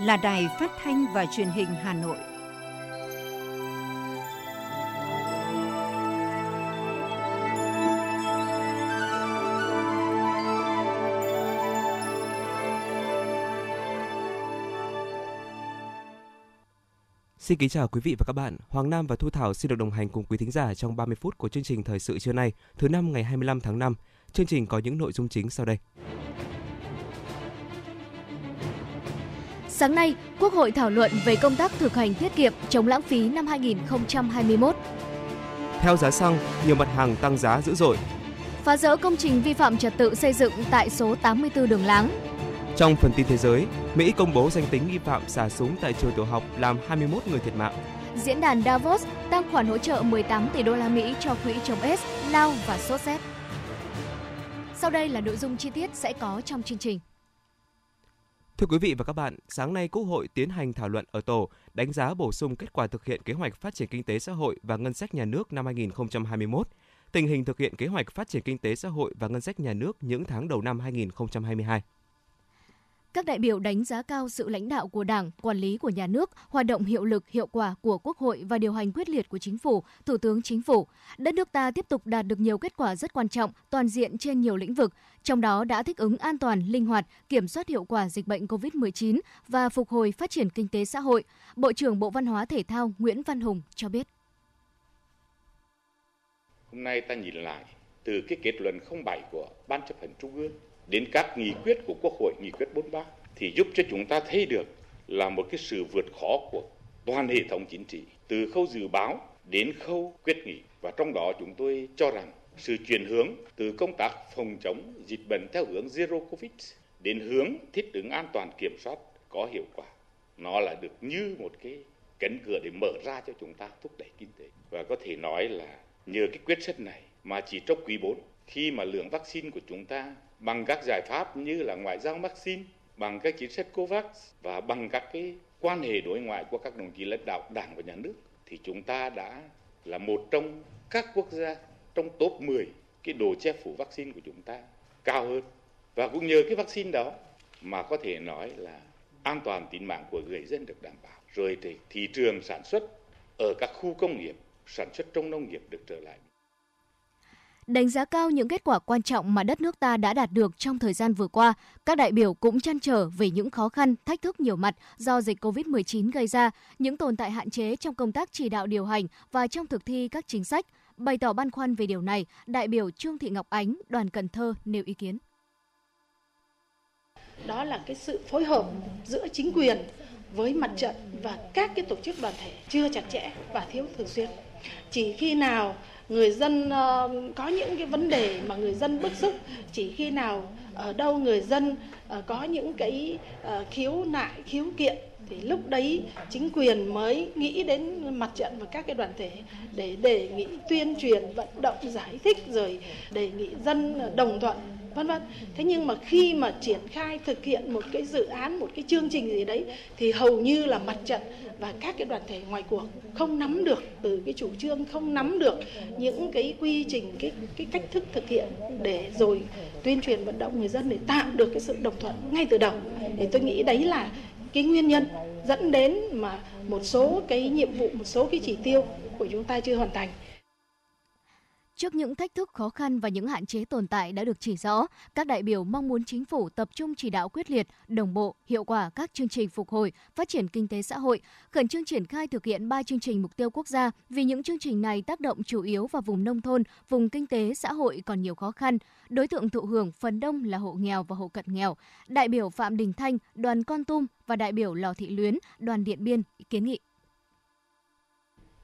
là Đài Phát thanh và Truyền hình Hà Nội. Xin kính chào quý vị và các bạn. Hoàng Nam và Thu Thảo xin được đồng hành cùng quý thính giả trong 30 phút của chương trình thời sự trưa nay, thứ năm ngày 25 tháng 5. Chương trình có những nội dung chính sau đây. Sáng nay, Quốc hội thảo luận về công tác thực hành tiết kiệm chống lãng phí năm 2021. Theo giá xăng, nhiều mặt hàng tăng giá dữ dội. Phá rỡ công trình vi phạm trật tự xây dựng tại số 84 Đường Láng. Trong phần tin thế giới, Mỹ công bố danh tính nghi phạm xả súng tại trường tiểu học làm 21 người thiệt mạng. Diễn đàn Davos tăng khoản hỗ trợ 18 tỷ đô la Mỹ cho quỹ chống S, lao và sốt rét. Sau đây là nội dung chi tiết sẽ có trong chương trình. Thưa quý vị và các bạn, sáng nay Quốc hội tiến hành thảo luận ở tổ đánh giá bổ sung kết quả thực hiện kế hoạch phát triển kinh tế xã hội và ngân sách nhà nước năm 2021, tình hình thực hiện kế hoạch phát triển kinh tế xã hội và ngân sách nhà nước những tháng đầu năm 2022. Các đại biểu đánh giá cao sự lãnh đạo của Đảng, quản lý của nhà nước, hoạt động hiệu lực, hiệu quả của Quốc hội và điều hành quyết liệt của Chính phủ, Thủ tướng Chính phủ. Đất nước ta tiếp tục đạt được nhiều kết quả rất quan trọng, toàn diện trên nhiều lĩnh vực, trong đó đã thích ứng an toàn, linh hoạt, kiểm soát hiệu quả dịch bệnh COVID-19 và phục hồi phát triển kinh tế xã hội. Bộ trưởng Bộ Văn hóa Thể thao Nguyễn Văn Hùng cho biết. Hôm nay ta nhìn lại từ cái kết luận 07 của Ban chấp hành Trung ương đến các nghị quyết của Quốc hội, nghị quyết 43 thì giúp cho chúng ta thấy được là một cái sự vượt khó của toàn hệ thống chính trị từ khâu dự báo đến khâu quyết nghị. Và trong đó chúng tôi cho rằng sự chuyển hướng từ công tác phòng chống dịch bệnh theo hướng zero covid đến hướng thích ứng an toàn kiểm soát có hiệu quả. Nó là được như một cái cánh cửa để mở ra cho chúng ta thúc đẩy kinh tế. Và có thể nói là nhờ cái quyết sách này mà chỉ trong quý 4 khi mà lượng vaccine của chúng ta bằng các giải pháp như là ngoại giao vaccine, bằng các chính sách COVAX và bằng các cái quan hệ đối ngoại của các đồng chí lãnh đạo Đảng và Nhà nước thì chúng ta đã là một trong các quốc gia trong top 10 cái độ che phủ vaccine của chúng ta cao hơn. Và cũng nhờ cái vaccine đó mà có thể nói là an toàn tính mạng của người dân được đảm bảo. Rồi thì thị trường sản xuất ở các khu công nghiệp sản xuất trong nông nghiệp được trở lại Đánh giá cao những kết quả quan trọng mà đất nước ta đã đạt được trong thời gian vừa qua, các đại biểu cũng chăn trở về những khó khăn, thách thức nhiều mặt do dịch COVID-19 gây ra, những tồn tại hạn chế trong công tác chỉ đạo điều hành và trong thực thi các chính sách. Bày tỏ băn khoăn về điều này, đại biểu Trương Thị Ngọc Ánh, đoàn Cần Thơ nêu ý kiến. Đó là cái sự phối hợp giữa chính quyền với mặt trận và các cái tổ chức đoàn thể chưa chặt chẽ và thiếu thường xuyên. Chỉ khi nào người dân uh, có những cái vấn đề mà người dân bức xúc chỉ khi nào ở đâu người dân uh, có những cái uh, khiếu nại khiếu kiện thì lúc đấy chính quyền mới nghĩ đến mặt trận và các cái đoàn thể để đề nghị tuyên truyền, vận động, giải thích, rồi đề nghị dân đồng thuận, vân vân. Thế nhưng mà khi mà triển khai thực hiện một cái dự án, một cái chương trình gì đấy, thì hầu như là mặt trận và các cái đoàn thể ngoài cuộc không nắm được, từ cái chủ trương không nắm được những cái quy trình, cái cái cách thức thực hiện để rồi tuyên truyền, vận động người dân để tạo được cái sự đồng thuận ngay từ đầu. Thì tôi nghĩ đấy là cái nguyên nhân dẫn đến mà một số cái nhiệm vụ, một số cái chỉ tiêu của chúng ta chưa hoàn thành. Trước những thách thức khó khăn và những hạn chế tồn tại đã được chỉ rõ, các đại biểu mong muốn chính phủ tập trung chỉ đạo quyết liệt, đồng bộ, hiệu quả các chương trình phục hồi, phát triển kinh tế xã hội, khẩn trương triển khai thực hiện 3 chương trình mục tiêu quốc gia vì những chương trình này tác động chủ yếu vào vùng nông thôn, vùng kinh tế xã hội còn nhiều khó khăn. Đối tượng thụ hưởng phần đông là hộ nghèo và hộ cận nghèo. Đại biểu Phạm Đình Thanh, đoàn Con Tum và đại biểu Lò Thị Luyến, đoàn Điện Biên kiến nghị.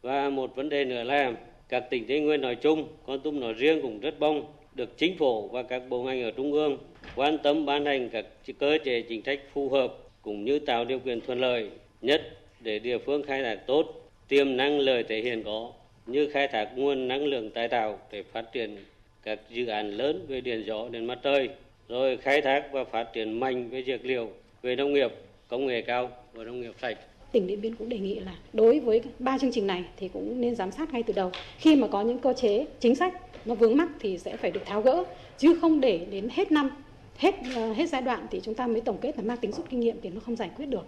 Và một vấn đề nữa là các tỉnh Tây Nguyên nói chung, Con Tum nói riêng cũng rất bông, được chính phủ và các bộ ngành ở trung ương quan tâm ban hành các cơ chế chính sách phù hợp cũng như tạo điều kiện thuận lợi nhất để địa phương khai thác tốt tiềm năng lợi thể hiện có như khai thác nguồn năng lượng tái tạo để phát triển các dự án lớn về điện gió điện mặt trời rồi khai thác và phát triển mạnh về dược liệu về nông nghiệp công nghệ cao và nông nghiệp sạch tỉnh Điện Biên cũng đề nghị là đối với ba chương trình này thì cũng nên giám sát ngay từ đầu. Khi mà có những cơ chế, chính sách nó vướng mắc thì sẽ phải được tháo gỡ, chứ không để đến hết năm, hết ờ, hết giai đoạn thì chúng ta mới tổng kết là mang tính rút kinh nghiệm thì nó không giải quyết được.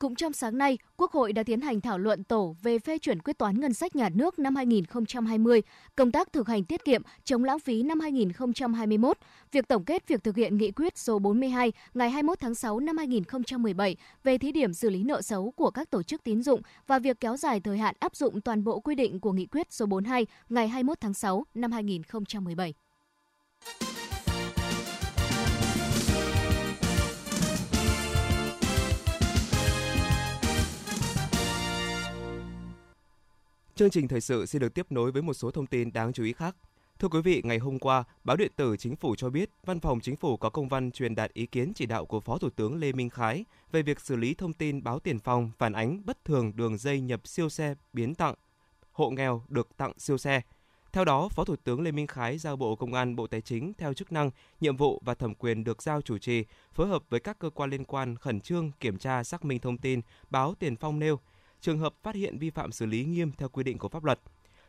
Cũng trong sáng nay, Quốc hội đã tiến hành thảo luận tổ về phê chuẩn quyết toán ngân sách nhà nước năm 2020, công tác thực hành tiết kiệm, chống lãng phí năm 2021, việc tổng kết việc thực hiện nghị quyết số 42 ngày 21 tháng 6 năm 2017 về thí điểm xử lý nợ xấu của các tổ chức tín dụng và việc kéo dài thời hạn áp dụng toàn bộ quy định của nghị quyết số 42 ngày 21 tháng 6 năm 2017. Chương trình thời sự sẽ được tiếp nối với một số thông tin đáng chú ý khác. Thưa quý vị, ngày hôm qua, báo điện tử Chính phủ cho biết, Văn phòng Chính phủ có công văn truyền đạt ý kiến chỉ đạo của Phó Thủ tướng Lê Minh Khái về việc xử lý thông tin báo tiền phong phản ánh bất thường đường dây nhập siêu xe biến tặng, hộ nghèo được tặng siêu xe. Theo đó, Phó Thủ tướng Lê Minh Khái giao Bộ Công an, Bộ Tài chính theo chức năng, nhiệm vụ và thẩm quyền được giao chủ trì, phối hợp với các cơ quan liên quan khẩn trương kiểm tra xác minh thông tin báo tiền phong nêu, trường hợp phát hiện vi phạm xử lý nghiêm theo quy định của pháp luật.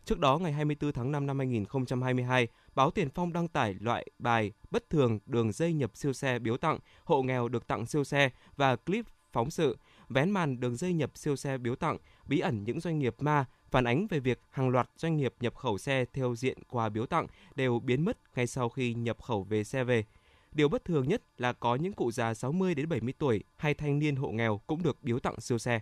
Trước đó, ngày 24 tháng 5 năm 2022, báo Tiền Phong đăng tải loại bài bất thường đường dây nhập siêu xe biếu tặng, hộ nghèo được tặng siêu xe và clip phóng sự vén màn đường dây nhập siêu xe biếu tặng, bí ẩn những doanh nghiệp ma phản ánh về việc hàng loạt doanh nghiệp nhập khẩu xe theo diện quà biếu tặng đều biến mất ngay sau khi nhập khẩu về xe về. Điều bất thường nhất là có những cụ già 60 đến 70 tuổi hay thanh niên hộ nghèo cũng được biếu tặng siêu xe.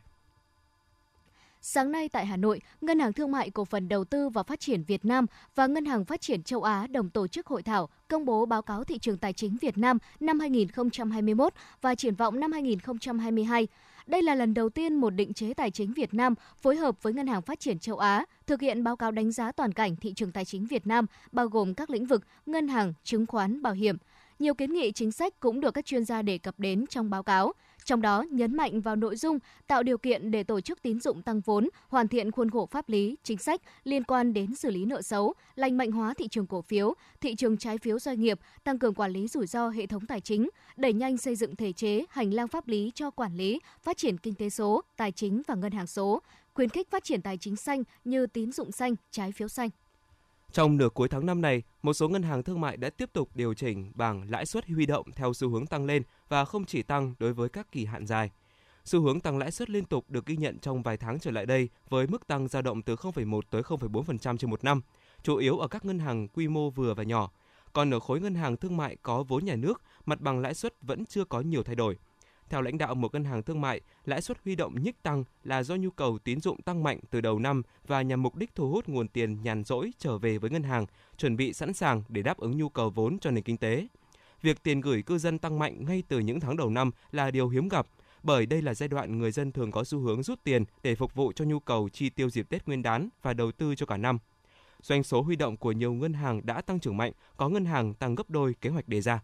Sáng nay tại Hà Nội, Ngân hàng Thương mại Cổ phần Đầu tư và Phát triển Việt Nam và Ngân hàng Phát triển Châu Á đồng tổ chức hội thảo công bố báo cáo thị trường tài chính Việt Nam năm 2021 và triển vọng năm 2022. Đây là lần đầu tiên một định chế tài chính Việt Nam phối hợp với Ngân hàng Phát triển Châu Á thực hiện báo cáo đánh giá toàn cảnh thị trường tài chính Việt Nam, bao gồm các lĩnh vực ngân hàng, chứng khoán, bảo hiểm. Nhiều kiến nghị chính sách cũng được các chuyên gia đề cập đến trong báo cáo trong đó nhấn mạnh vào nội dung tạo điều kiện để tổ chức tín dụng tăng vốn, hoàn thiện khuôn khổ pháp lý, chính sách liên quan đến xử lý nợ xấu, lành mạnh hóa thị trường cổ phiếu, thị trường trái phiếu doanh nghiệp, tăng cường quản lý rủi ro hệ thống tài chính, đẩy nhanh xây dựng thể chế, hành lang pháp lý cho quản lý, phát triển kinh tế số, tài chính và ngân hàng số, khuyến khích phát triển tài chính xanh như tín dụng xanh, trái phiếu xanh. Trong nửa cuối tháng năm này, một số ngân hàng thương mại đã tiếp tục điều chỉnh bảng lãi suất huy động theo xu hướng tăng lên và không chỉ tăng đối với các kỳ hạn dài. Xu hướng tăng lãi suất liên tục được ghi nhận trong vài tháng trở lại đây với mức tăng dao động từ 0,1 tới 0,4% trên một năm, chủ yếu ở các ngân hàng quy mô vừa và nhỏ. Còn ở khối ngân hàng thương mại có vốn nhà nước, mặt bằng lãi suất vẫn chưa có nhiều thay đổi. Theo lãnh đạo một ngân hàng thương mại, lãi suất huy động nhích tăng là do nhu cầu tín dụng tăng mạnh từ đầu năm và nhằm mục đích thu hút nguồn tiền nhàn rỗi trở về với ngân hàng, chuẩn bị sẵn sàng để đáp ứng nhu cầu vốn cho nền kinh tế. Việc tiền gửi cư dân tăng mạnh ngay từ những tháng đầu năm là điều hiếm gặp, bởi đây là giai đoạn người dân thường có xu hướng rút tiền để phục vụ cho nhu cầu chi tiêu dịp Tết Nguyên đán và đầu tư cho cả năm. Doanh số huy động của nhiều ngân hàng đã tăng trưởng mạnh, có ngân hàng tăng gấp đôi kế hoạch đề ra.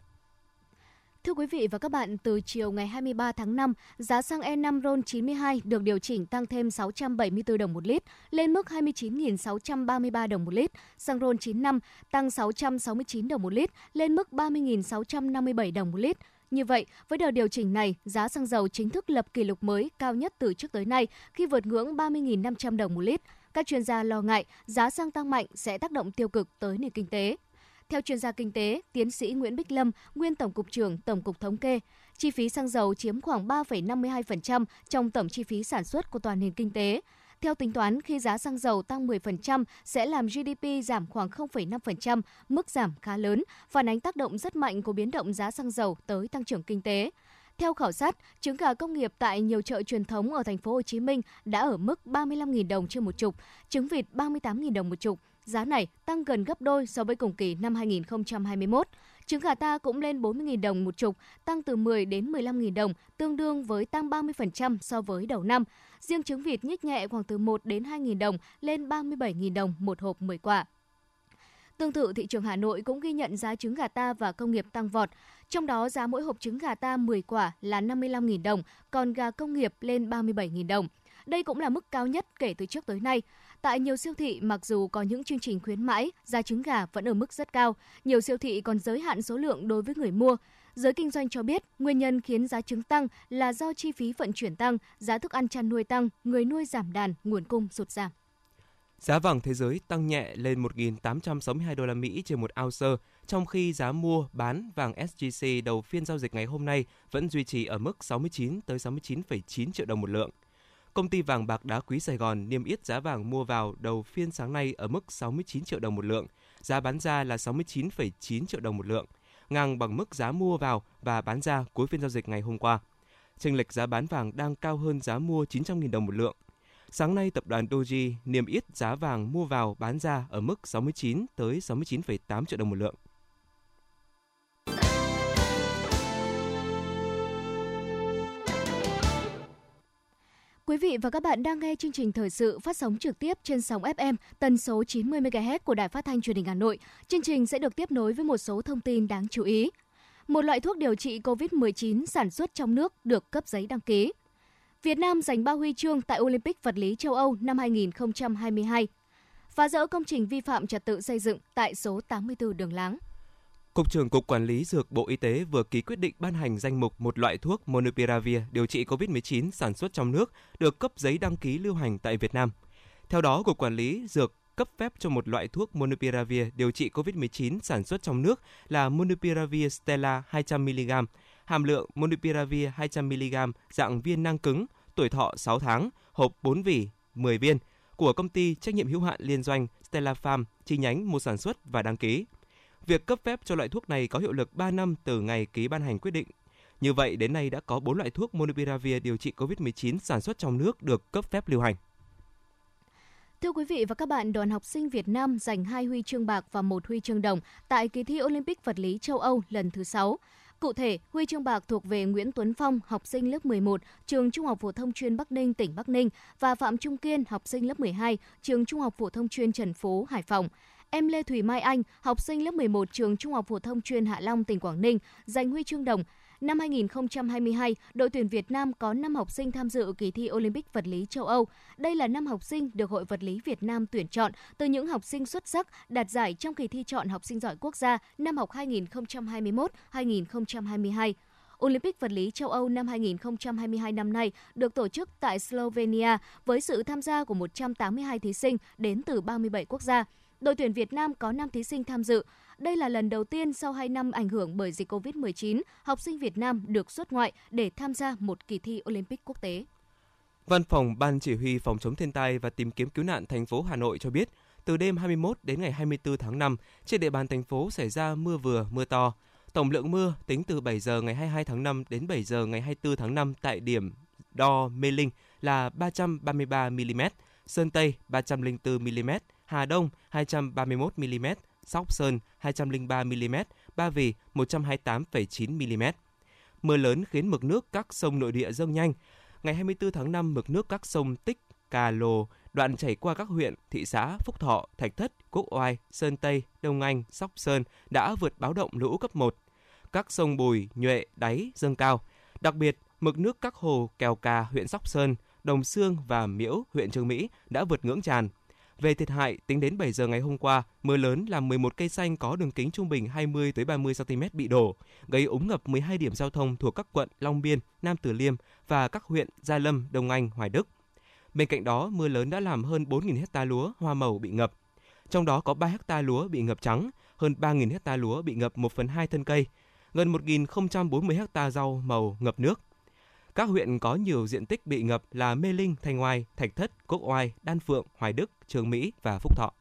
Thưa quý vị và các bạn, từ chiều ngày 23 tháng 5, giá xăng E5 RON 92 được điều chỉnh tăng thêm 674 đồng một lít, lên mức 29.633 đồng một lít. Xăng RON 95 tăng 669 đồng một lít, lên mức 30.657 đồng một lít. Như vậy, với đợt điều chỉnh này, giá xăng dầu chính thức lập kỷ lục mới cao nhất từ trước tới nay khi vượt ngưỡng 30.500 đồng một lít. Các chuyên gia lo ngại giá xăng tăng mạnh sẽ tác động tiêu cực tới nền kinh tế. Theo chuyên gia kinh tế, tiến sĩ Nguyễn Bích Lâm, nguyên Tổng cục trưởng Tổng cục Thống kê, chi phí xăng dầu chiếm khoảng 3,52% trong tổng chi phí sản xuất của toàn nền kinh tế. Theo tính toán, khi giá xăng dầu tăng 10% sẽ làm GDP giảm khoảng 0,5%, mức giảm khá lớn, phản ánh tác động rất mạnh của biến động giá xăng dầu tới tăng trưởng kinh tế. Theo khảo sát, trứng gà công nghiệp tại nhiều chợ truyền thống ở thành phố Hồ Chí Minh đã ở mức 35.000 đồng trên một chục, trứng vịt 38.000 đồng một chục. Giá này tăng gần gấp đôi so với cùng kỳ năm 2021. Trứng gà ta cũng lên 40.000 đồng một chục, tăng từ 10 đến 15.000 đồng, tương đương với tăng 30% so với đầu năm. Riêng trứng vịt nhích nhẹ khoảng từ 1 đến 2.000 đồng lên 37.000 đồng một hộp 10 quả. Tương tự, thị trường Hà Nội cũng ghi nhận giá trứng gà ta và công nghiệp tăng vọt. Trong đó, giá mỗi hộp trứng gà ta 10 quả là 55.000 đồng, còn gà công nghiệp lên 37.000 đồng. Đây cũng là mức cao nhất kể từ trước tới nay. Tại nhiều siêu thị, mặc dù có những chương trình khuyến mãi, giá trứng gà vẫn ở mức rất cao. Nhiều siêu thị còn giới hạn số lượng đối với người mua. Giới kinh doanh cho biết, nguyên nhân khiến giá trứng tăng là do chi phí vận chuyển tăng, giá thức ăn chăn nuôi tăng, người nuôi giảm đàn, nguồn cung sụt giảm. Giá vàng thế giới tăng nhẹ lên 1.862 đô la Mỹ trên một ounce, trong khi giá mua bán vàng SJC đầu phiên giao dịch ngày hôm nay vẫn duy trì ở mức 69 tới 69,9 triệu đồng một lượng. Công ty vàng bạc đá quý Sài Gòn niêm yết giá vàng mua vào đầu phiên sáng nay ở mức 69 triệu đồng một lượng, giá bán ra là 69,9 triệu đồng một lượng, ngang bằng mức giá mua vào và bán ra cuối phiên giao dịch ngày hôm qua. Chênh lệch giá bán vàng đang cao hơn giá mua 900.000 đồng một lượng. Sáng nay, tập đoàn Doji niêm yết giá vàng mua vào bán ra ở mức 69 tới 69,8 triệu đồng một lượng. Quý vị và các bạn đang nghe chương trình thời sự phát sóng trực tiếp trên sóng FM tần số 90 MHz của Đài Phát thanh Truyền hình Hà Nội. Chương trình sẽ được tiếp nối với một số thông tin đáng chú ý. Một loại thuốc điều trị COVID-19 sản xuất trong nước được cấp giấy đăng ký. Việt Nam giành 3 huy chương tại Olympic vật lý châu Âu năm 2022. Phá rỡ công trình vi phạm trật tự xây dựng tại số 84 Đường Láng. Cục trưởng Cục Quản lý Dược Bộ Y tế vừa ký quyết định ban hành danh mục một loại thuốc Monopiravir điều trị COVID-19 sản xuất trong nước được cấp giấy đăng ký lưu hành tại Việt Nam. Theo đó, Cục Quản lý Dược cấp phép cho một loại thuốc Monopiravir điều trị COVID-19 sản xuất trong nước là Monopiravir Stella 200mg, hàm lượng Monopiravir 200mg dạng viên nang cứng, tuổi thọ 6 tháng, hộp 4 vỉ, 10 viên của công ty trách nhiệm hữu hạn liên doanh Stella Farm chi nhánh một sản xuất và đăng ký. Việc cấp phép cho loại thuốc này có hiệu lực 3 năm từ ngày ký ban hành quyết định. Như vậy, đến nay đã có 4 loại thuốc Monopiravir điều trị COVID-19 sản xuất trong nước được cấp phép lưu hành. Thưa quý vị và các bạn, đoàn học sinh Việt Nam giành 2 huy chương bạc và 1 huy chương đồng tại kỳ thi Olympic vật lý châu Âu lần thứ 6. Cụ thể, huy chương bạc thuộc về Nguyễn Tuấn Phong, học sinh lớp 11, trường Trung học phổ thông chuyên Bắc Ninh, tỉnh Bắc Ninh và Phạm Trung Kiên, học sinh lớp 12, trường Trung học phổ thông chuyên Trần Phú, Hải Phòng. Em Lê Thủy Mai Anh, học sinh lớp 11 trường Trung học phổ thông chuyên Hạ Long, tỉnh Quảng Ninh, giành huy chương đồng. Năm 2022, đội tuyển Việt Nam có 5 học sinh tham dự kỳ thi Olympic vật lý châu Âu. Đây là năm học sinh được Hội vật lý Việt Nam tuyển chọn từ những học sinh xuất sắc đạt giải trong kỳ thi chọn học sinh giỏi quốc gia năm học 2021-2022. Olympic vật lý châu Âu năm 2022 năm nay được tổ chức tại Slovenia với sự tham gia của 182 thí sinh đến từ 37 quốc gia. Đội tuyển Việt Nam có 5 thí sinh tham dự. Đây là lần đầu tiên sau 2 năm ảnh hưởng bởi dịch COVID-19, học sinh Việt Nam được xuất ngoại để tham gia một kỳ thi Olympic quốc tế. Văn phòng Ban Chỉ huy Phòng chống thiên tai và tìm kiếm cứu nạn thành phố Hà Nội cho biết, từ đêm 21 đến ngày 24 tháng 5, trên địa bàn thành phố xảy ra mưa vừa, mưa to. Tổng lượng mưa tính từ 7 giờ ngày 22 tháng 5 đến 7 giờ ngày 24 tháng 5 tại điểm đo Mê Linh là 333 mm, Sơn Tây 304 mm, Hà Đông 231 mm, Sóc Sơn 203 mm, Ba Vì 128,9 mm. Mưa lớn khiến mực nước các sông nội địa dâng nhanh. Ngày 24 tháng 5, mực nước các sông Tích, Cà Lồ, đoạn chảy qua các huyện, thị xã Phúc Thọ, Thạch Thất, Quốc Oai, Sơn Tây, Đông Anh, Sóc Sơn đã vượt báo động lũ cấp 1. Các sông Bùi, Nhuệ, Đáy dâng cao. Đặc biệt, mực nước các hồ Kèo Cà, huyện Sóc Sơn, Đồng Xương và Miễu, huyện Trương Mỹ đã vượt ngưỡng tràn. Về thiệt hại, tính đến 7 giờ ngày hôm qua, mưa lớn làm 11 cây xanh có đường kính trung bình 20 tới 30 cm bị đổ, gây úng ngập 12 điểm giao thông thuộc các quận Long Biên, Nam Từ Liêm và các huyện Gia Lâm, Đông Anh, Hoài Đức. Bên cạnh đó, mưa lớn đã làm hơn 4.000 hecta lúa hoa màu bị ngập. Trong đó có 3 hecta lúa bị ngập trắng, hơn 3.000 hecta lúa bị ngập 1 phần 2 thân cây, gần 1.040 hecta rau màu ngập nước. Các huyện có nhiều diện tích bị ngập là Mê Linh, Thanh Oai, Thạch Thất, Quốc Oai, Đan Phượng, Hoài Đức, Trường Mỹ và Phúc Thọ.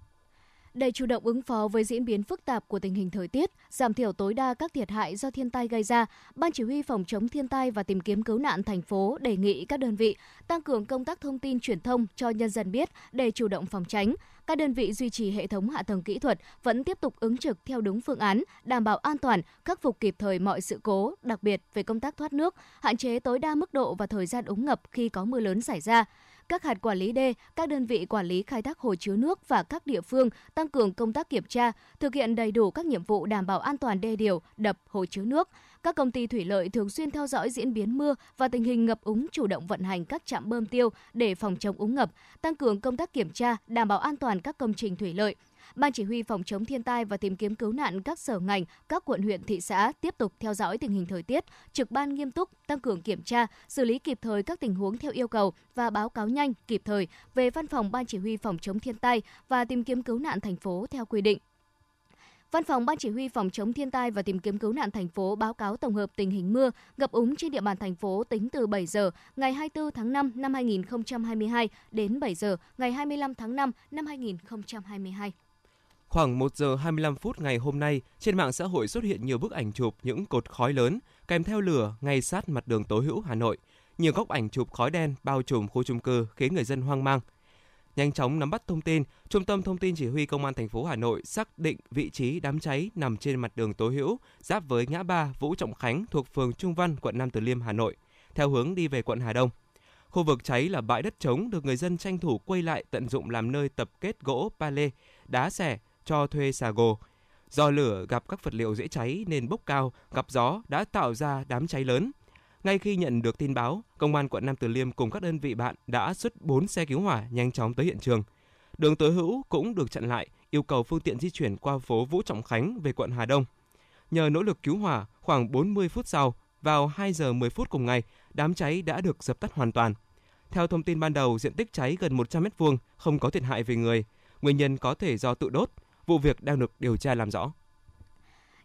Để chủ động ứng phó với diễn biến phức tạp của tình hình thời tiết, giảm thiểu tối đa các thiệt hại do thiên tai gây ra, Ban Chỉ huy Phòng chống thiên tai và tìm kiếm cứu nạn thành phố đề nghị các đơn vị tăng cường công tác thông tin truyền thông cho nhân dân biết để chủ động phòng tránh. Các đơn vị duy trì hệ thống hạ tầng kỹ thuật vẫn tiếp tục ứng trực theo đúng phương án, đảm bảo an toàn, khắc phục kịp thời mọi sự cố, đặc biệt về công tác thoát nước, hạn chế tối đa mức độ và thời gian úng ngập khi có mưa lớn xảy ra các hạt quản lý đê, các đơn vị quản lý khai thác hồ chứa nước và các địa phương tăng cường công tác kiểm tra, thực hiện đầy đủ các nhiệm vụ đảm bảo an toàn đê điều, đập, hồ chứa nước. Các công ty thủy lợi thường xuyên theo dõi diễn biến mưa và tình hình ngập úng chủ động vận hành các trạm bơm tiêu để phòng chống úng ngập, tăng cường công tác kiểm tra, đảm bảo an toàn các công trình thủy lợi. Ban chỉ huy phòng chống thiên tai và tìm kiếm cứu nạn các sở ngành, các quận huyện thị xã tiếp tục theo dõi tình hình thời tiết, trực ban nghiêm túc, tăng cường kiểm tra, xử lý kịp thời các tình huống theo yêu cầu và báo cáo nhanh kịp thời về văn phòng Ban chỉ huy phòng chống thiên tai và tìm kiếm cứu nạn thành phố theo quy định. Văn phòng Ban chỉ huy phòng chống thiên tai và tìm kiếm cứu nạn thành phố báo cáo tổng hợp tình hình mưa, ngập úng trên địa bàn thành phố tính từ 7 giờ ngày 24 tháng 5 năm 2022 đến 7 giờ ngày 25 tháng 5 năm 2022. Khoảng 1 giờ 25 phút ngày hôm nay, trên mạng xã hội xuất hiện nhiều bức ảnh chụp những cột khói lớn kèm theo lửa ngay sát mặt đường Tố Hữu Hà Nội. Nhiều góc ảnh chụp khói đen bao trùm khu chung cư khiến người dân hoang mang. Nhanh chóng nắm bắt thông tin, Trung tâm Thông tin Chỉ huy Công an thành phố Hà Nội xác định vị trí đám cháy nằm trên mặt đường Tố Hữu, giáp với ngã ba Vũ Trọng Khánh thuộc phường Trung Văn, quận Nam Từ Liêm, Hà Nội, theo hướng đi về quận Hà Đông. Khu vực cháy là bãi đất trống được người dân tranh thủ quay lại tận dụng làm nơi tập kết gỗ pale, đá xẻ, cho thuê xà gồ. Do lửa gặp các vật liệu dễ cháy nên bốc cao, gặp gió đã tạo ra đám cháy lớn. Ngay khi nhận được tin báo, Công an quận Nam Từ Liêm cùng các đơn vị bạn đã xuất 4 xe cứu hỏa nhanh chóng tới hiện trường. Đường tối hữu cũng được chặn lại, yêu cầu phương tiện di chuyển qua phố Vũ Trọng Khánh về quận Hà Đông. Nhờ nỗ lực cứu hỏa, khoảng 40 phút sau, vào 2 giờ 10 phút cùng ngày, đám cháy đã được dập tắt hoàn toàn. Theo thông tin ban đầu, diện tích cháy gần 100 m2, không có thiệt hại về người. Nguyên nhân có thể do tự đốt, Vụ việc đang được điều tra làm rõ.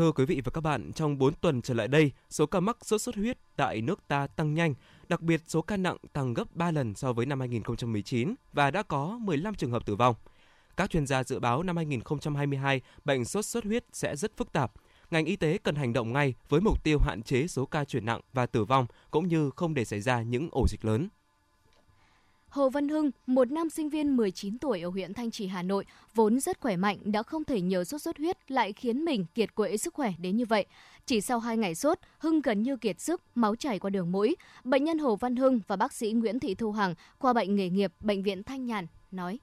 Thưa quý vị và các bạn, trong 4 tuần trở lại đây, số ca mắc sốt xuất huyết tại nước ta tăng nhanh, đặc biệt số ca nặng tăng gấp 3 lần so với năm 2019 và đã có 15 trường hợp tử vong. Các chuyên gia dự báo năm 2022, bệnh sốt xuất huyết sẽ rất phức tạp. Ngành y tế cần hành động ngay với mục tiêu hạn chế số ca chuyển nặng và tử vong cũng như không để xảy ra những ổ dịch lớn. Hồ Văn Hưng, một nam sinh viên 19 tuổi ở huyện Thanh Trì, Hà Nội, vốn rất khỏe mạnh đã không thể nhờ sốt xuất huyết lại khiến mình kiệt quệ sức khỏe đến như vậy. Chỉ sau 2 ngày sốt, Hưng gần như kiệt sức, máu chảy qua đường mũi. Bệnh nhân Hồ Văn Hưng và bác sĩ Nguyễn Thị Thu Hằng, khoa bệnh nghề nghiệp, Bệnh viện Thanh Nhàn, nói.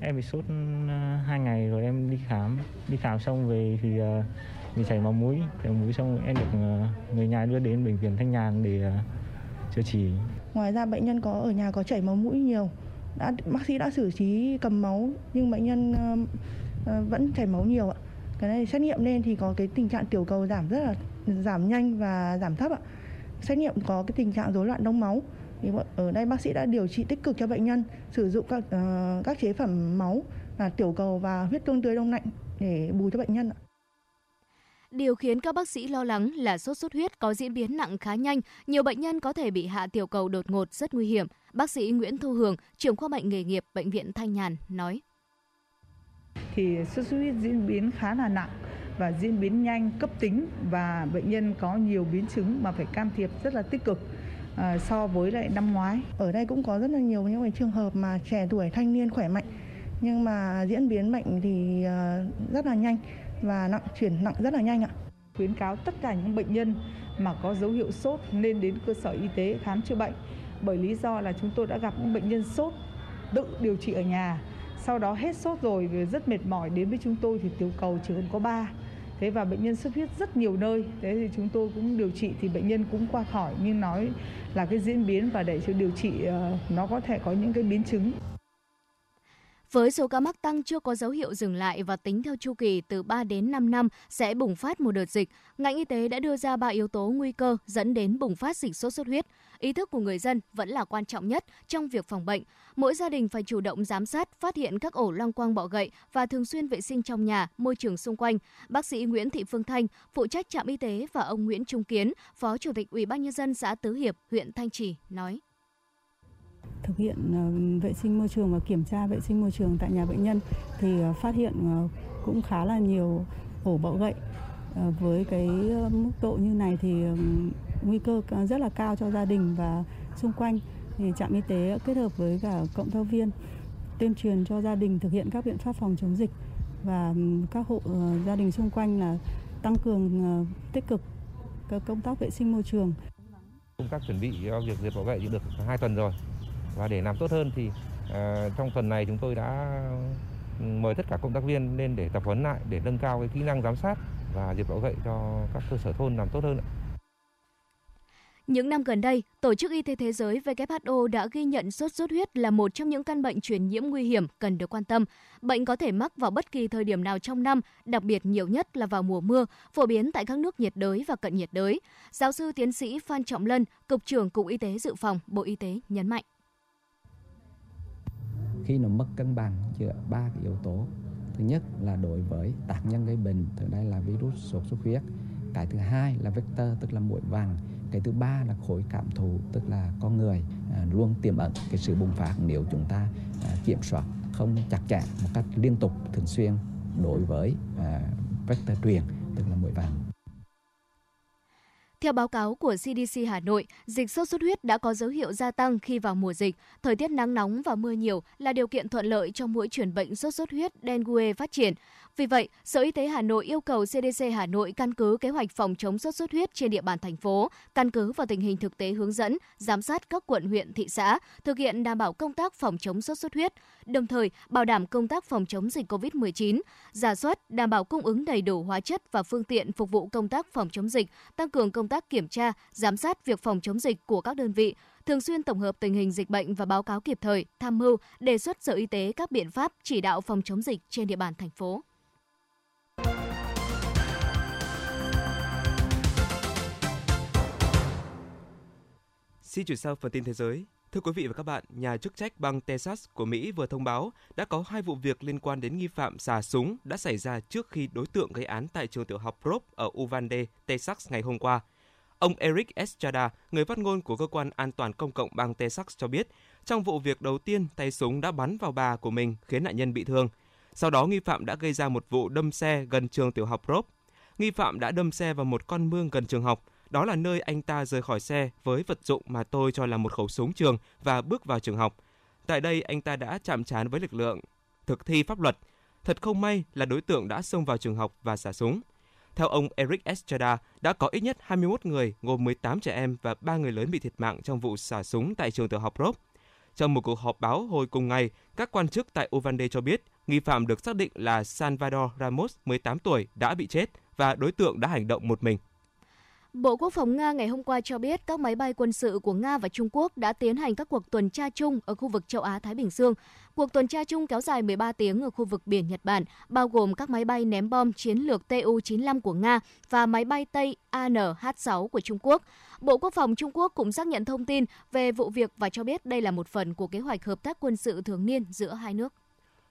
Em bị sốt ờ, hai ngày rồi em đi khám, đi khám xong về thì ờ, bị chảy máu mũi, chảy mũi xong em được ờ, người nhà đưa đến bệnh viện Thanh Nhàn để ờ, chữa trị. Ngoài ra bệnh nhân có ở nhà có chảy máu mũi nhiều, đã bác sĩ đã xử trí cầm máu nhưng bệnh nhân uh, vẫn chảy máu nhiều ạ. Cái này xét nghiệm lên thì có cái tình trạng tiểu cầu giảm rất là giảm nhanh và giảm thấp ạ. Xét nghiệm có cái tình trạng rối loạn đông máu. Thì ở đây bác sĩ đã điều trị tích cực cho bệnh nhân, sử dụng các uh, các chế phẩm máu là tiểu cầu và huyết tương tươi đông lạnh để bù cho bệnh nhân ạ. Điều khiến các bác sĩ lo lắng là sốt xuất huyết có diễn biến nặng khá nhanh, nhiều bệnh nhân có thể bị hạ tiểu cầu đột ngột rất nguy hiểm. Bác sĩ Nguyễn Thu Hường, trưởng khoa bệnh nghề nghiệp bệnh viện Thanh Nhàn nói: Thì sốt xuất huyết diễn biến khá là nặng và diễn biến nhanh, cấp tính và bệnh nhân có nhiều biến chứng mà phải can thiệp rất là tích cực. À, so với lại năm ngoái. Ở đây cũng có rất là nhiều những trường hợp mà trẻ tuổi thanh niên khỏe mạnh nhưng mà diễn biến bệnh thì à, rất là nhanh và nặng, chuyển nặng rất là nhanh ạ. Khuyến cáo tất cả những bệnh nhân mà có dấu hiệu sốt nên đến cơ sở y tế khám chữa bệnh. Bởi lý do là chúng tôi đã gặp những bệnh nhân sốt tự điều trị ở nhà. Sau đó hết sốt rồi rất mệt mỏi, đến với chúng tôi thì tiểu cầu chỉ còn có 3 thế và bệnh nhân xuất huyết rất nhiều nơi, thế thì chúng tôi cũng điều trị thì bệnh nhân cũng qua khỏi. Nhưng nói là cái diễn biến và để cho điều trị ờ, nó có thể có những cái biến chứng. Với số ca mắc tăng chưa có dấu hiệu dừng lại và tính theo chu kỳ từ 3 đến 5 năm sẽ bùng phát một đợt dịch, ngành y tế đã đưa ra 3 yếu tố nguy cơ dẫn đến bùng phát dịch sốt xuất huyết. Ý thức của người dân vẫn là quan trọng nhất trong việc phòng bệnh. Mỗi gia đình phải chủ động giám sát, phát hiện các ổ loang quang bọ gậy và thường xuyên vệ sinh trong nhà, môi trường xung quanh. Bác sĩ Nguyễn Thị Phương Thanh, phụ trách trạm y tế và ông Nguyễn Trung Kiến, Phó Chủ tịch Ủy ban nhân dân xã Tứ Hiệp, huyện Thanh Trì nói thực hiện ờ, vệ sinh môi trường và kiểm tra vệ sinh môi trường tại nhà bệnh nhân thì ờ, phát hiện ờ, cũng khá là nhiều ổ bọ gậy. Với cái mức độ như này thì nguy cơ rất là cao cho gia đình và xung quanh. Thì trạm y tế kết hợp với cả cộng tác viên tuyên truyền cho gia đình thực hiện các biện pháp phòng chống dịch và các hộ gia đình xung quanh là tăng cường tích cực công tác vệ sinh môi trường. Công tác chuẩn bị cho việc diệt bọ gậy thì được hai tuần rồi và để làm tốt hơn thì uh, trong tuần này chúng tôi đã ừ, mời tất cả công tác viên lên để tập huấn lại để nâng cao cái kỹ năng giám sát và diệt bọ gậy cho các cơ sở thôn làm tốt hơn. Những năm gần đây, Tổ chức Y tế Thế giới WHO đã ghi nhận sốt xuất huyết là một trong những căn bệnh truyền nhiễm nguy hiểm cần được quan tâm. Bệnh có thể mắc vào bất kỳ thời điểm nào trong năm, đặc biệt nhiều nhất là vào mùa mưa, phổ biến tại các nước nhiệt đới và cận nhiệt đới. Giáo sư tiến sĩ Phan Trọng Lân, Cục trưởng Cục Y tế Dự phòng, Bộ Y tế nhấn mạnh khi nó mất cân bằng giữa ba cái yếu tố. Thứ nhất là đối với tác nhân gây bệnh từ đây là virus sốt xuất huyết. Cái thứ hai là vector tức là muỗi vàng. Cái thứ ba là khối cảm thụ tức là con người. À, luôn tiềm ẩn cái sự bùng phát nếu chúng ta à, kiểm soát không chặt chẽ một cách liên tục thường xuyên đối với à, vector truyền tức là muỗi vàng theo báo cáo của CDC Hà Nội, dịch sốt xuất huyết đã có dấu hiệu gia tăng khi vào mùa dịch. Thời tiết nắng nóng và mưa nhiều là điều kiện thuận lợi cho mũi chuyển bệnh sốt xuất huyết dengue phát triển. Vì vậy, Sở Y tế Hà Nội yêu cầu CDC Hà Nội căn cứ kế hoạch phòng chống sốt xuất huyết trên địa bàn thành phố, căn cứ vào tình hình thực tế hướng dẫn, giám sát các quận huyện thị xã, thực hiện đảm bảo công tác phòng chống sốt xuất huyết, đồng thời bảo đảm công tác phòng chống dịch COVID-19, giả soát đảm bảo cung ứng đầy đủ hóa chất và phương tiện phục vụ công tác phòng chống dịch, tăng cường công tác kiểm tra, giám sát việc phòng chống dịch của các đơn vị, thường xuyên tổng hợp tình hình dịch bệnh và báo cáo kịp thời, tham mưu, đề xuất Sở Y tế các biện pháp chỉ đạo phòng chống dịch trên địa bàn thành phố. Xin chuyển sang phần tin thế giới. Thưa quý vị và các bạn, nhà chức trách bang Texas của Mỹ vừa thông báo đã có hai vụ việc liên quan đến nghi phạm xả súng đã xảy ra trước khi đối tượng gây án tại trường tiểu học Prop ở Uvalde, Texas ngày hôm qua. Ông Eric Estrada, người phát ngôn của cơ quan an toàn công cộng bang Texas cho biết, trong vụ việc đầu tiên, tay súng đã bắn vào bà của mình khiến nạn nhân bị thương. Sau đó, nghi phạm đã gây ra một vụ đâm xe gần trường tiểu học Rob. Nghi phạm đã đâm xe vào một con mương gần trường học. Đó là nơi anh ta rời khỏi xe với vật dụng mà tôi cho là một khẩu súng trường và bước vào trường học. Tại đây, anh ta đã chạm trán với lực lượng thực thi pháp luật. Thật không may là đối tượng đã xông vào trường học và xả súng. Theo ông Eric Estrada, đã có ít nhất 21 người, gồm 18 trẻ em và 3 người lớn bị thiệt mạng trong vụ xả súng tại trường tiểu học Rob. Trong một cuộc họp báo hồi cùng ngày, các quan chức tại Uvalde cho biết nghi phạm được xác định là Salvador Ramos, 18 tuổi, đã bị chết và đối tượng đã hành động một mình. Bộ Quốc phòng Nga ngày hôm qua cho biết các máy bay quân sự của Nga và Trung Quốc đã tiến hành các cuộc tuần tra chung ở khu vực châu Á-Thái Bình Dương. Cuộc tuần tra chung kéo dài 13 tiếng ở khu vực biển Nhật Bản, bao gồm các máy bay ném bom chiến lược Tu-95 của Nga và máy bay Tây AN-H6 của Trung Quốc. Bộ Quốc phòng Trung Quốc cũng xác nhận thông tin về vụ việc và cho biết đây là một phần của kế hoạch hợp tác quân sự thường niên giữa hai nước.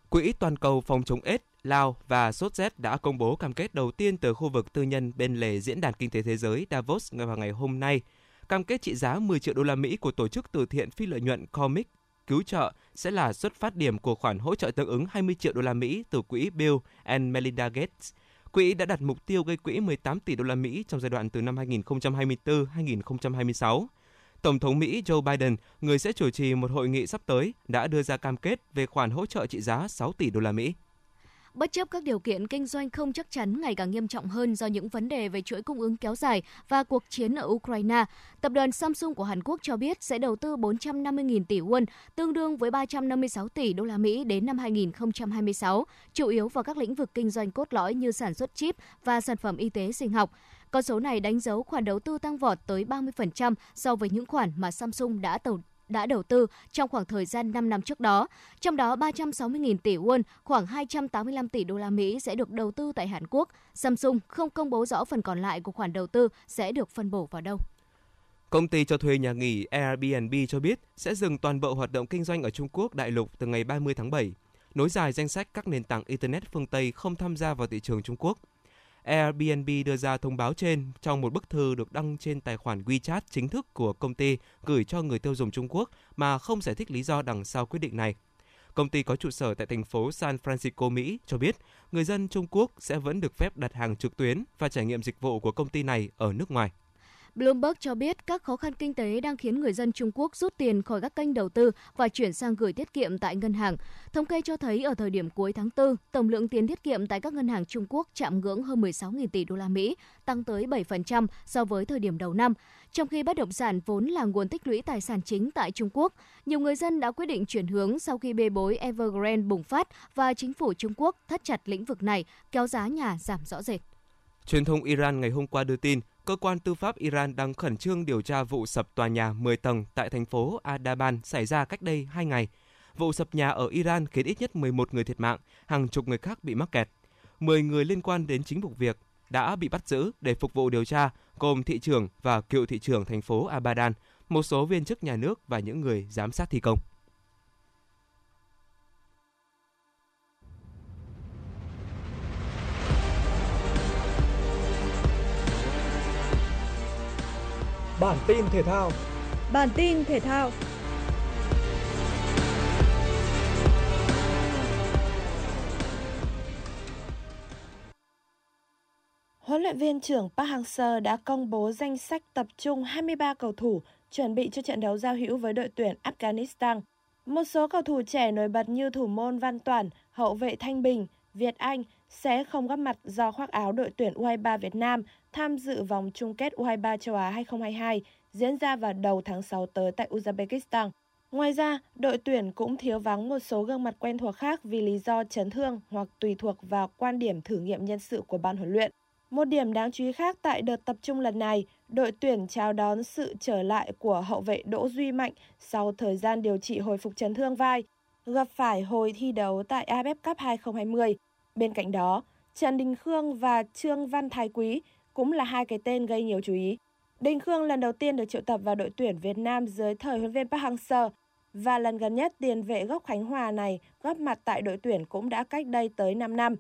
Quỹ toàn cầu phòng chống AIDS, Lào và sốt rét đã công bố cam kết đầu tiên từ khu vực tư nhân bên lề diễn đàn kinh tế thế giới Davos vào ngày hôm nay. Cam kết trị giá 10 triệu đô la Mỹ của tổ chức từ thiện phi lợi nhuận Comic cứu trợ sẽ là xuất phát điểm của khoản hỗ trợ tương ứng 20 triệu đô la Mỹ từ quỹ Bill and Melinda Gates. Quỹ đã đặt mục tiêu gây quỹ 18 tỷ đô la Mỹ trong giai đoạn từ năm 2024-2026. Tổng thống Mỹ Joe Biden, người sẽ chủ trì một hội nghị sắp tới, đã đưa ra cam kết về khoản hỗ trợ trị giá 6 tỷ đô la Mỹ. Bất chấp các điều kiện kinh doanh không chắc chắn ngày càng nghiêm trọng hơn do những vấn đề về chuỗi cung ứng kéo dài và cuộc chiến ở Ukraine, tập đoàn Samsung của Hàn Quốc cho biết sẽ đầu tư 450.000 tỷ won, tương đương với 356 tỷ đô la Mỹ đến năm 2026, chủ yếu vào các lĩnh vực kinh doanh cốt lõi như sản xuất chip và sản phẩm y tế sinh học. Con số này đánh dấu khoản đầu tư tăng vọt tới 30% so với những khoản mà Samsung đã đầu đã đầu tư trong khoảng thời gian 5 năm trước đó. Trong đó 360.000 tỷ won, khoảng 285 tỷ đô la Mỹ sẽ được đầu tư tại Hàn Quốc. Samsung không công bố rõ phần còn lại của khoản đầu tư sẽ được phân bổ vào đâu. Công ty cho thuê nhà nghỉ Airbnb cho biết sẽ dừng toàn bộ hoạt động kinh doanh ở Trung Quốc đại lục từ ngày 30 tháng 7, nối dài danh sách các nền tảng Internet phương Tây không tham gia vào thị trường Trung Quốc. Airbnb đưa ra thông báo trên trong một bức thư được đăng trên tài khoản WeChat chính thức của công ty gửi cho người tiêu dùng Trung Quốc mà không giải thích lý do đằng sau quyết định này. Công ty có trụ sở tại thành phố San Francisco, Mỹ cho biết người dân Trung Quốc sẽ vẫn được phép đặt hàng trực tuyến và trải nghiệm dịch vụ của công ty này ở nước ngoài. Bloomberg cho biết các khó khăn kinh tế đang khiến người dân Trung Quốc rút tiền khỏi các kênh đầu tư và chuyển sang gửi tiết kiệm tại ngân hàng. Thống kê cho thấy ở thời điểm cuối tháng 4, tổng lượng tiền tiết kiệm tại các ngân hàng Trung Quốc chạm ngưỡng hơn 16.000 tỷ đô la Mỹ, tăng tới 7% so với thời điểm đầu năm. Trong khi bất động sản vốn là nguồn tích lũy tài sản chính tại Trung Quốc, nhiều người dân đã quyết định chuyển hướng sau khi bê bối Evergrande bùng phát và chính phủ Trung Quốc thắt chặt lĩnh vực này, kéo giá nhà giảm rõ rệt. Truyền thông Iran ngày hôm qua đưa tin, cơ quan tư pháp Iran đang khẩn trương điều tra vụ sập tòa nhà 10 tầng tại thành phố Adaban xảy ra cách đây 2 ngày. Vụ sập nhà ở Iran khiến ít nhất 11 người thiệt mạng, hàng chục người khác bị mắc kẹt. 10 người liên quan đến chính vụ việc đã bị bắt giữ để phục vụ điều tra, gồm thị trưởng và cựu thị trưởng thành phố Abadan, một số viên chức nhà nước và những người giám sát thi công. Bản tin thể thao. Bản tin thể thao. Huấn luyện viên trưởng Park Hang-seo đã công bố danh sách tập trung 23 cầu thủ chuẩn bị cho trận đấu giao hữu với đội tuyển Afghanistan. Một số cầu thủ trẻ nổi bật như thủ môn Văn Toản, hậu vệ Thanh Bình, Việt Anh sẽ không góp mặt do khoác áo đội tuyển U23 Việt Nam tham dự vòng chung kết U23 châu Á 2022 diễn ra vào đầu tháng 6 tới tại Uzbekistan. Ngoài ra, đội tuyển cũng thiếu vắng một số gương mặt quen thuộc khác vì lý do chấn thương hoặc tùy thuộc vào quan điểm thử nghiệm nhân sự của ban huấn luyện. Một điểm đáng chú ý khác tại đợt tập trung lần này, đội tuyển chào đón sự trở lại của hậu vệ Đỗ Duy Mạnh sau thời gian điều trị hồi phục chấn thương vai, gặp phải hồi thi đấu tại AFF Cup 2020. Bên cạnh đó, Trần Đình Khương và Trương Văn Thái Quý cũng là hai cái tên gây nhiều chú ý. Đình Khương lần đầu tiên được triệu tập vào đội tuyển Việt Nam dưới thời huấn viên Park Hang-seo và lần gần nhất tiền vệ gốc Khánh Hòa này góp mặt tại đội tuyển cũng đã cách đây tới 5 năm.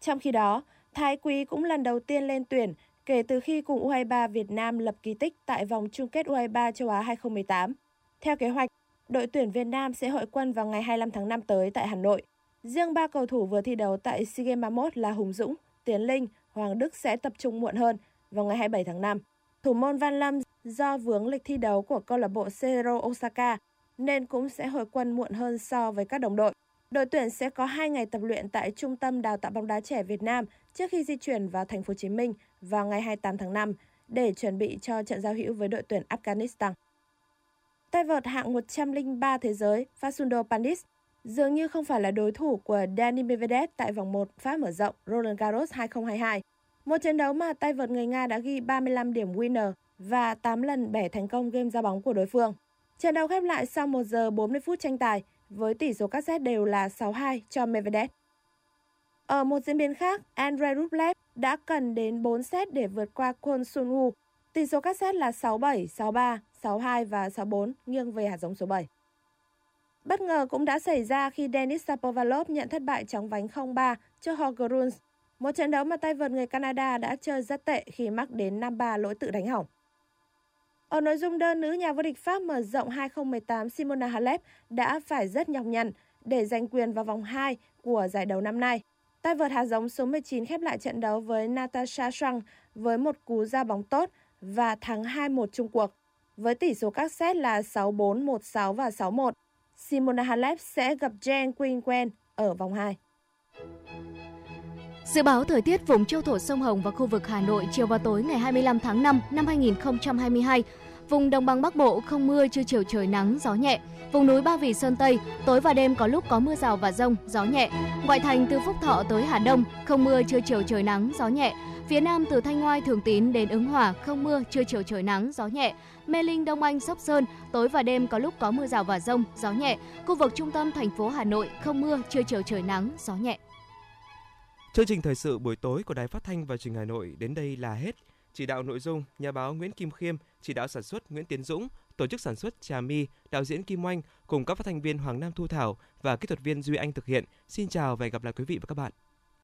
Trong khi đó, Thái Quý cũng lần đầu tiên lên tuyển kể từ khi cùng U23 Việt Nam lập kỳ tích tại vòng chung kết U23 châu Á 2018. Theo kế hoạch, đội tuyển Việt Nam sẽ hội quân vào ngày 25 tháng 5 tới tại Hà Nội. Riêng ba cầu thủ vừa thi đấu tại SEA Games 31 là Hùng Dũng, Tiến Linh, Hoàng Đức sẽ tập trung muộn hơn vào ngày 27 tháng 5. Thủ môn Văn Lâm do vướng lịch thi đấu của câu lạc bộ Seiro Osaka nên cũng sẽ hồi quân muộn hơn so với các đồng đội. Đội tuyển sẽ có 2 ngày tập luyện tại Trung tâm Đào tạo bóng đá trẻ Việt Nam trước khi di chuyển vào thành phố Hồ Chí Minh vào ngày 28 tháng 5 để chuẩn bị cho trận giao hữu với đội tuyển Afghanistan. Tay vợt hạng 103 thế giới Fasundo Pandis dường như không phải là đối thủ của Dani Medvedev tại vòng 1 Pháp mở rộng Roland Garros 2022. Một trận đấu mà tay vợt người Nga đã ghi 35 điểm winner và 8 lần bẻ thành công game ra bóng của đối phương. Trận đấu khép lại sau 1 giờ 40 phút tranh tài với tỷ số các set đều là 6-2 cho Medvedev. Ở một diễn biến khác, Andrei Rublev đã cần đến 4 set để vượt qua Kwon Sun Woo. Tỷ số các set là 6-7, 6-3, 6-2 và 6-4 nghiêng về hạt giống số 7. Bất ngờ cũng đã xảy ra khi Denis Shapovalov nhận thất bại chóng vánh 0-3 trước Holger Rune. Một trận đấu mà tay vợt người Canada đã chơi rất tệ khi mắc đến 5-3 lỗi tự đánh hỏng. Ở nội dung đơn nữ nhà vô địch Pháp mở rộng 2018 Simona Halep đã phải rất nhọc nhằn để giành quyền vào vòng 2 của giải đấu năm nay. Tay vợt hạt giống số 19 khép lại trận đấu với Natasha Strang với một cú ra bóng tốt và thắng 2-1 chung cuộc. Với tỷ số các set là 6-4, 1-6 và 6-1, Simona Halep sẽ gặp Jen Quinquen ở vòng 2. Dự báo thời tiết vùng châu thổ sông Hồng và khu vực Hà Nội chiều và tối ngày 25 tháng 5 năm 2022. Vùng đồng bằng Bắc Bộ không mưa, trưa chiều trời nắng, gió nhẹ. Vùng núi Ba Vì Sơn Tây, tối và đêm có lúc có mưa rào và rông, gió nhẹ. Ngoại thành từ Phúc Thọ tới Hà Đông, không mưa, trưa chiều trời nắng, gió nhẹ. Phía Nam từ Thanh Ngoai, Thường Tín đến Ứng Hòa không mưa, trưa chiều trời nắng, gió nhẹ. Mê Linh, Đông Anh, Sóc Sơn tối và đêm có lúc có mưa rào và rông, gió nhẹ. Khu vực trung tâm thành phố Hà Nội không mưa, trưa chiều trời nắng, gió nhẹ. Chương trình thời sự buổi tối của Đài Phát thanh và Truyền hình Hà Nội đến đây là hết. Chỉ đạo nội dung nhà báo Nguyễn Kim Khiêm, chỉ đạo sản xuất Nguyễn Tiến Dũng, tổ chức sản xuất Trà My, đạo diễn Kim Oanh cùng các phát thanh viên Hoàng Nam Thu Thảo và kỹ thuật viên Duy Anh thực hiện. Xin chào và hẹn gặp lại quý vị và các bạn.